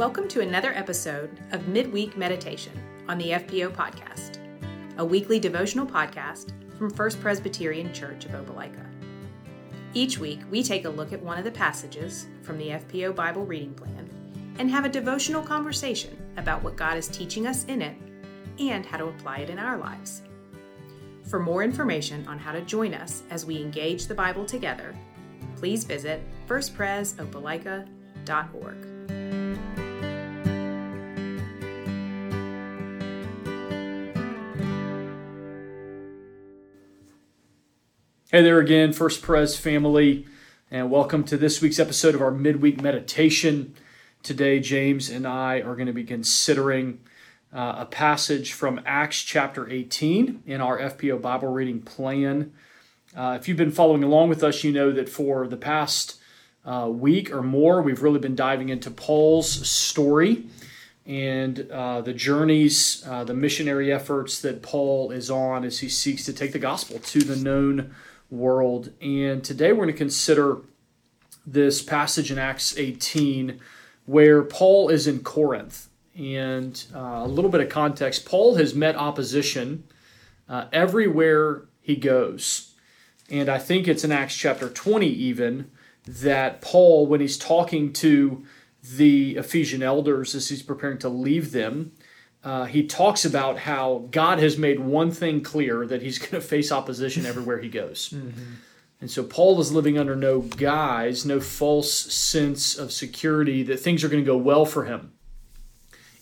Welcome to another episode of Midweek Meditation on the FPO Podcast, a weekly devotional podcast from First Presbyterian Church of Opelika. Each week, we take a look at one of the passages from the FPO Bible reading plan and have a devotional conversation about what God is teaching us in it and how to apply it in our lives. For more information on how to join us as we engage the Bible together, please visit firstpresopelika.org. Hey there again, First Pres family, and welcome to this week's episode of our midweek meditation. Today, James and I are going to be considering uh, a passage from Acts chapter 18 in our FPO Bible reading plan. Uh, if you've been following along with us, you know that for the past uh, week or more, we've really been diving into Paul's story and uh, the journeys, uh, the missionary efforts that Paul is on as he seeks to take the gospel to the known world. And today we're going to consider this passage in Acts 18 where Paul is in Corinth. And uh, a little bit of context Paul has met opposition uh, everywhere he goes. And I think it's in Acts chapter 20 even that Paul, when he's talking to the Ephesian elders as he's preparing to leave them, uh, he talks about how God has made one thing clear that he's going to face opposition everywhere he goes. Mm-hmm. And so Paul is living under no guise, no false sense of security that things are going to go well for him.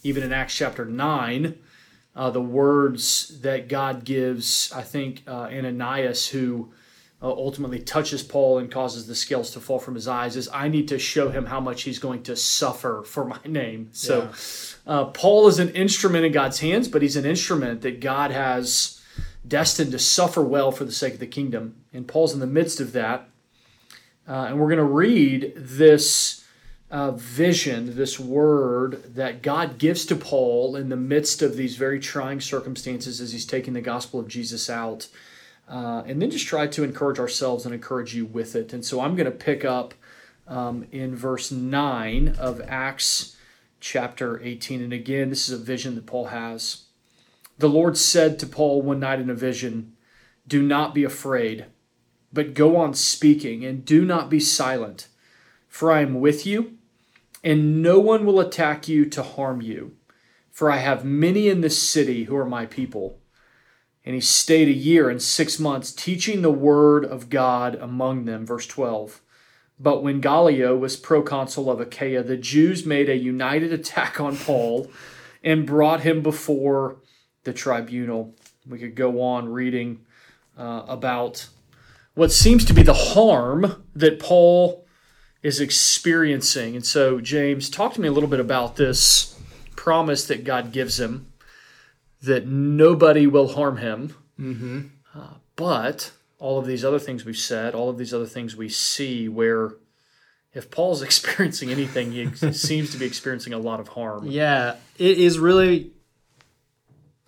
Even in Acts chapter 9, uh, the words that God gives, I think, uh, Ananias, who uh, ultimately touches Paul and causes the scales to fall from his eyes is I need to show him how much he's going to suffer for my name. So yeah. uh, Paul is an instrument in God's hands, but he's an instrument that God has destined to suffer well for the sake of the kingdom. And Paul's in the midst of that. Uh, and we're going to read this uh, vision, this word that God gives to Paul in the midst of these very trying circumstances as he's taking the gospel of Jesus out. Uh, and then just try to encourage ourselves and encourage you with it. And so I'm going to pick up um, in verse 9 of Acts chapter 18. And again, this is a vision that Paul has. The Lord said to Paul one night in a vision, Do not be afraid, but go on speaking, and do not be silent, for I am with you, and no one will attack you to harm you. For I have many in this city who are my people and he stayed a year and six months teaching the word of God among them. Verse 12. But when Gallio was proconsul of Achaia, the Jews made a united attack on Paul and brought him before the tribunal. We could go on reading uh, about what seems to be the harm that Paul is experiencing. And so, James, talk to me a little bit about this promise that God gives him that nobody will harm him. Mm-hmm. Uh, but all of these other things we've said, all of these other things we see where if Paul's experiencing anything, he seems to be experiencing a lot of harm. Yeah, it is really.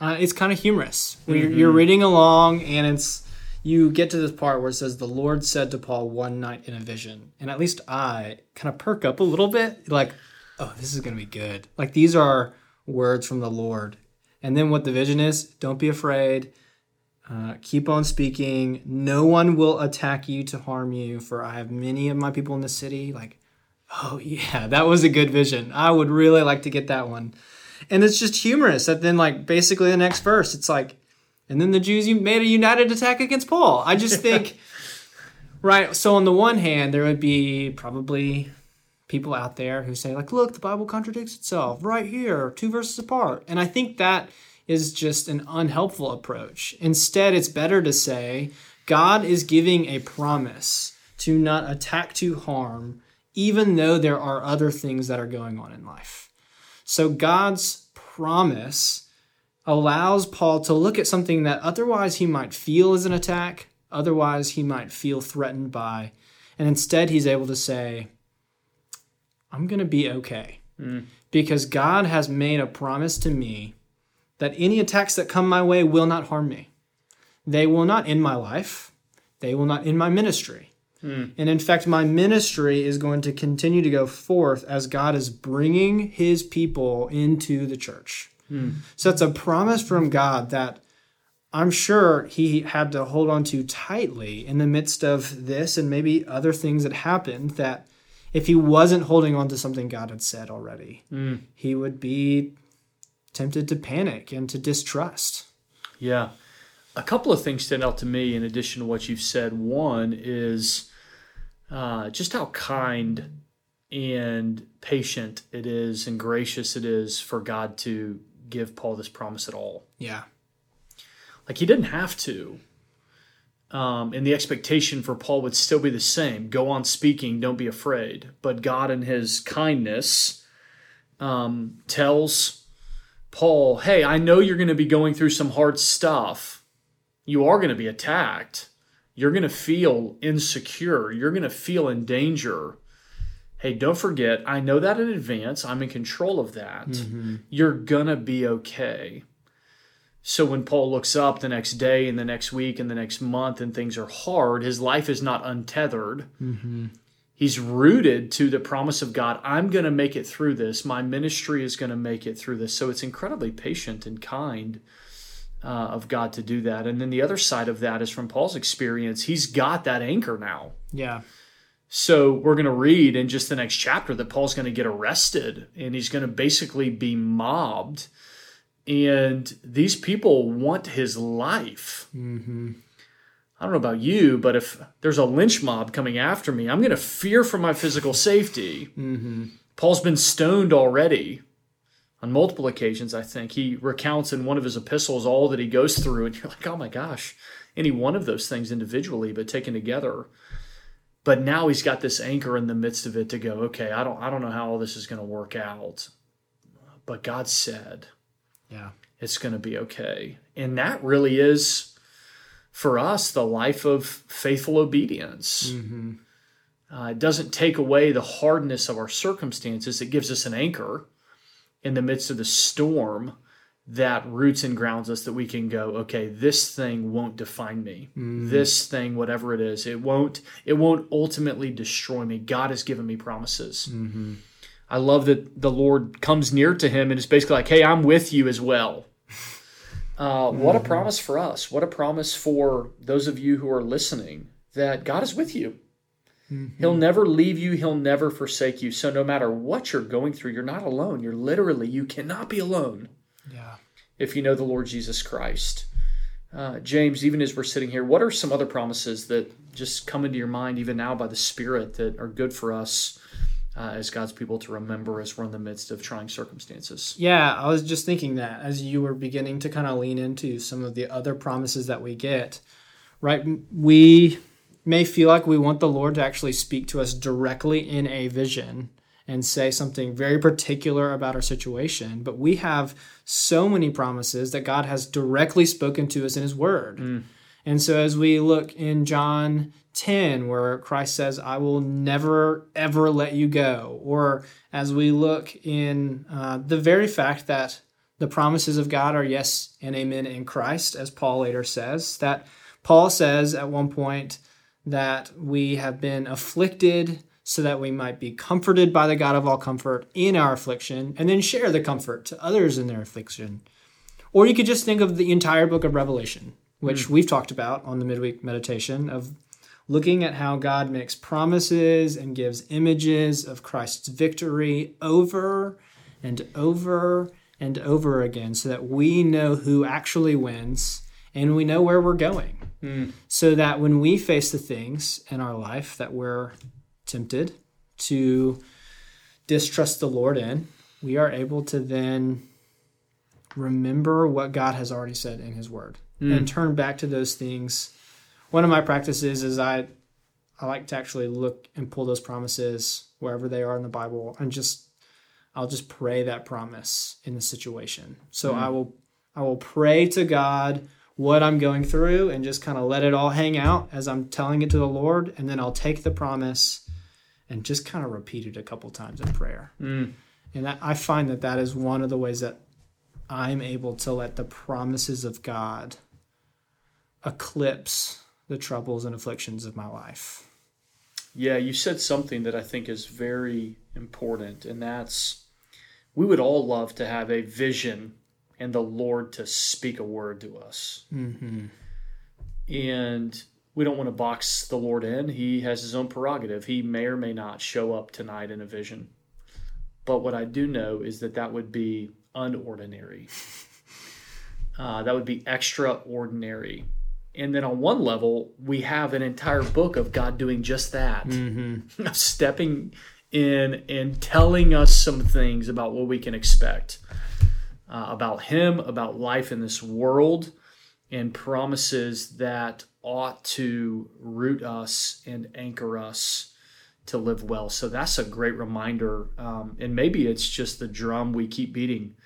Uh, it's kind of humorous. Mm-hmm. you're, you're reading along and it's you get to this part where it says the Lord said to Paul one night in a vision, and at least I kind of perk up a little bit, like, oh, this is gonna be good. Like these are words from the Lord, and then what the vision is don't be afraid. Uh, keep on speaking. No one will attack you to harm you, for I have many of my people in the city. Like, oh, yeah, that was a good vision. I would really like to get that one. And it's just humorous that then, like, basically the next verse, it's like, and then the Jews made a united attack against Paul. I just think, right? So, on the one hand, there would be probably people out there who say like look the bible contradicts itself right here two verses apart. And i think that is just an unhelpful approach. Instead it's better to say god is giving a promise to not attack to harm even though there are other things that are going on in life. So god's promise allows paul to look at something that otherwise he might feel as an attack otherwise he might feel threatened by and instead he's able to say I'm going to be okay. Mm. Because God has made a promise to me that any attacks that come my way will not harm me. They will not end my life. They will not end my ministry. And in fact, my ministry is going to continue to go forth as God is bringing his people into the church. So it's a promise from God that I'm sure he had to hold on to tightly in the midst of this and maybe other things that happened that if he wasn't holding on to something God had said already, he would be tempted to panic and to distrust. Yeah. A couple of things stand out to me in addition to what you've said. One is uh, just how kind and patient it is and gracious it is for God to give Paul this promise at all. Yeah. Like he didn't have to. Um, and the expectation for Paul would still be the same go on speaking, don't be afraid. But God, in his kindness, um, tells Paul, hey, I know you're going to be going through some hard stuff. You are going to be attacked. You're going to feel insecure. You're going to feel in danger. Hey, don't forget, I know that in advance. I'm in control of that. You're going to be okay. So when Paul looks up the next day and the next week and the next month and things are hard, his life is not untethered. He's rooted to the promise of God. I'm going to make it through this. My ministry is going to make it through this. So it's incredibly patient and kind uh, of God to do that. And then the other side of that is from Paul's experience, he's got that anchor now. Yeah. So we're going to read in just the next chapter that Paul's going to get arrested and he's going to basically be mobbed. And these people want his life. Mm-hmm. I don't know about you, but if there's a lynch mob coming after me, I'm going to fear for my physical safety. Mm-hmm. Paul's been stoned already on multiple occasions, I think. He recounts in one of his epistles all that he goes through, and you're like, oh my gosh, any one of those things individually, but taken together. But now he's got this anchor in the midst of it to go, okay, I don't I don't know how all this is going to work out. But God said Yeah. it's going to be okay. And that really is for us the life of faithful obedience. Mm-hmm. Uh, it doesn't take away the hardness of our circumstances, it gives us an anchor in the midst of the storm that roots and grounds us that we can go okay this thing won't define me. Mm-hmm. This thing whatever it is it won't it won't ultimately destroy me. God has given me promises mm-hmm. I love that the lord comes near to him and is basically like hey i'm with you as well uh, what a promise for us what a promise for those of you who are listening that god is with you He'll never leave you. He'll never forsake you. So no matter what you're going through, you're not alone. You're literally, you cannot be alone Yeah. if you know the Lord Jesus Christ. Uh, James, even as we're sitting here, what are some other promises that just come into your mind even now by the Spirit that are good for us uh, as God's people to remember as we're in the midst of trying circumstances? Yeah, I was just thinking that as you were beginning to kind of lean into some of the other promises that we get, right? We may feel like we want the Lord to actually speak to us directly in a vision and say something very particular about our situation, but we have so many promises that God has directly spoken to us in His Word. And so as we look in John 10, where Christ says, I will never, ever let you go, or as we look in uh, the very fact that the promises of God are yes and amen in Christ, as Paul later says, that Paul says at one point that we have been afflicted so that we might be comforted by the God of all comfort in our affliction, and then share the comfort to others in their affliction. Or you could just think of the entire book of Revelation, which we've talked about on the midweek meditation of looking at how God makes promises and gives images of Christ's victory over and over and over again so that we know who actually wins and we know where we're going. Hmm. So that when we face the things in our life that we're tempted to distrust the Lord in, we are able to then remember what God has already said in His Word hmm. and turn back to those things. One of my practices is I I like to actually look and pull those promises wherever they are in the Bible and just I'll just pray that promise in the situation. So hmm. I will I will pray to God what I'm going through and just kind of let it all hang out as I'm telling it to the Lord and then I'll take the promise and just kind of repeat it a couple times in prayer. Hmm. And that, I find that that is one of the ways that I'm able to let the promises of God eclipse the troubles and afflictions of my life. Yeah, you said something that I think is very important, and that's we would all love to have a vision and the Lord to speak a word to us. Mm-hmm. And we don't want to box the Lord in. He has his own prerogative. He may or may not show up tonight in a vision. But what I do know is that that would be unordinary. Uh, that would be extraordinary. And then on one level, we have an entire book of God doing just that, Mm-hmm. stepping in and telling us some things about what we can expect uh, about Him, about life in this world, and promises that ought to root us and anchor us to live well. So that's a great reminder. Um, and maybe it's just the drum we keep beating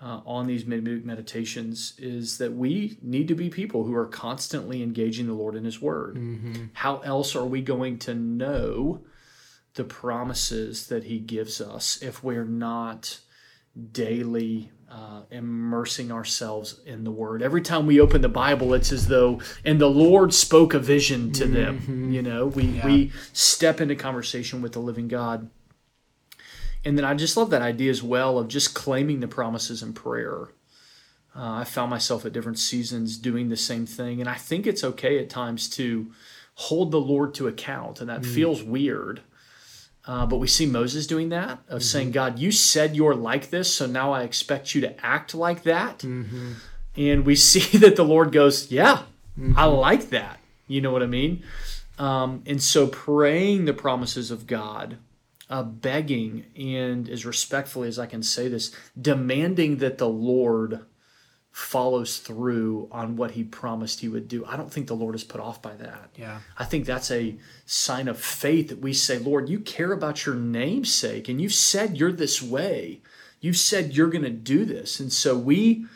uh, on these midweek meditations is that we need to be people who are constantly engaging the Lord in His Word. How else are we going to know the promises that He gives us if we're not daily uh, immersing ourselves in the Word? Every time we open the Bible, it's as though, and the Lord spoke a vision to them. You know, we Yeah. we step into conversation with the living God. And then I just love that idea as well of just claiming the promises in prayer. Uh, I found myself at different seasons doing the same thing. And I think it's okay at times to hold the Lord to account. And that feels weird. Uh, but we see Moses doing that, of saying, God, you said you're like this, so now I expect you to act like that. And we see that the Lord goes, Yeah, I like that. You know what I mean? Um, and so praying the promises of God, uh, begging, and as respectfully as I can say this, demanding that the Lord follows through on what he promised he would do. I don't think the Lord is put off by that. Yeah. I think that's a sign of faith that we say, Lord, you care about your namesake and you've said you're this way. You've said you're going to do this, and so we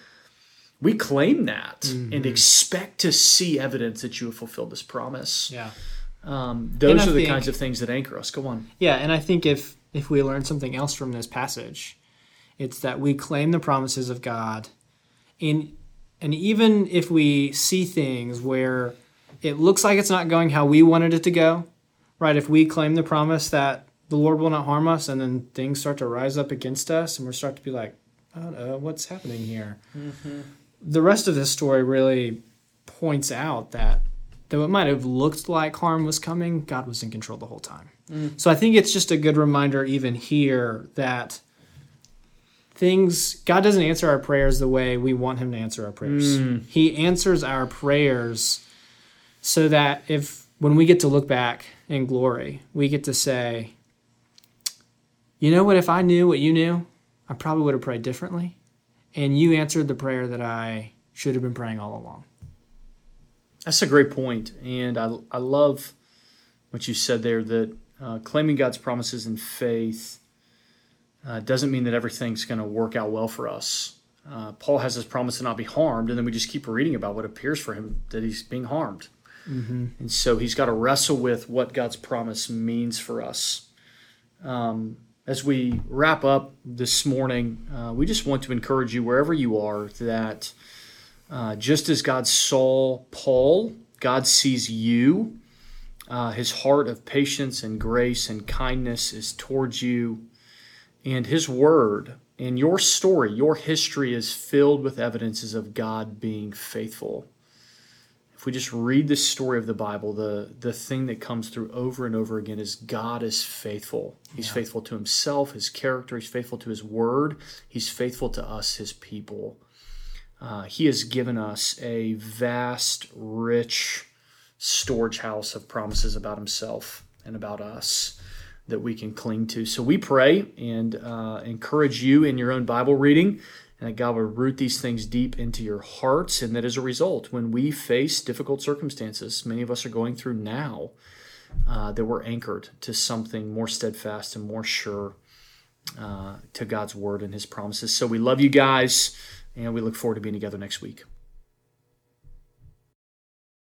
we claim that and expect to see evidence that you have fulfilled this promise. Yeah. Um, those are the think- kinds of things that anchor us. Go on. Yeah, and I think if if we learn something else from this passage, it's that we claim the promises of God, and and even if we see things where it looks like it's not going how we wanted it to go, right? If we claim the promise that the Lord will not harm us, and then things start to rise up against us, and we start to be like, oh, no, what's happening here? The rest of this story really points out that though it might have looked like harm was coming, God was in control the whole time. Mm. So I think it's just a good reminder, even here, that things, God doesn't answer our prayers the way we want Him to answer our prayers. Mm. He answers our prayers so that if, when we get to look back in glory, we get to say, you know what, if I knew what you knew, I probably would have prayed differently. And you answered the prayer that I should have been praying all along. That's a great point, and I I love what you said there. That uh, claiming God's promises in faith uh, doesn't mean that everything's going to work out well for us. Uh, Paul has his promise to not be harmed, and then we just keep reading about what appears for him that he's being harmed. And so he's got to wrestle with what God's promise means for us. Um, as we wrap up this morning, uh, we just want to encourage you wherever you are that uh, just as God saw Paul, God sees you. Uh, his heart of patience and grace and kindness is towards you. And his word and your story, your history is filled with evidences of God being faithful. If we just read the story of the Bible, the, the thing that comes through over and over again is God is faithful. He's faithful to himself, his character, he's faithful to his word, he's faithful to us, his people. Uh, he has given us a vast, rich storage house of promises about himself and about us that we can cling to. So we pray and uh, encourage you in your own Bible reading, and that God would root these things deep into your hearts, and that as a result, when we face difficult circumstances, many of us are going through now, uh, that we're anchored to something more steadfast and more sure uh, to God's word and His promises. So we love you guys, and we look forward to being together next week.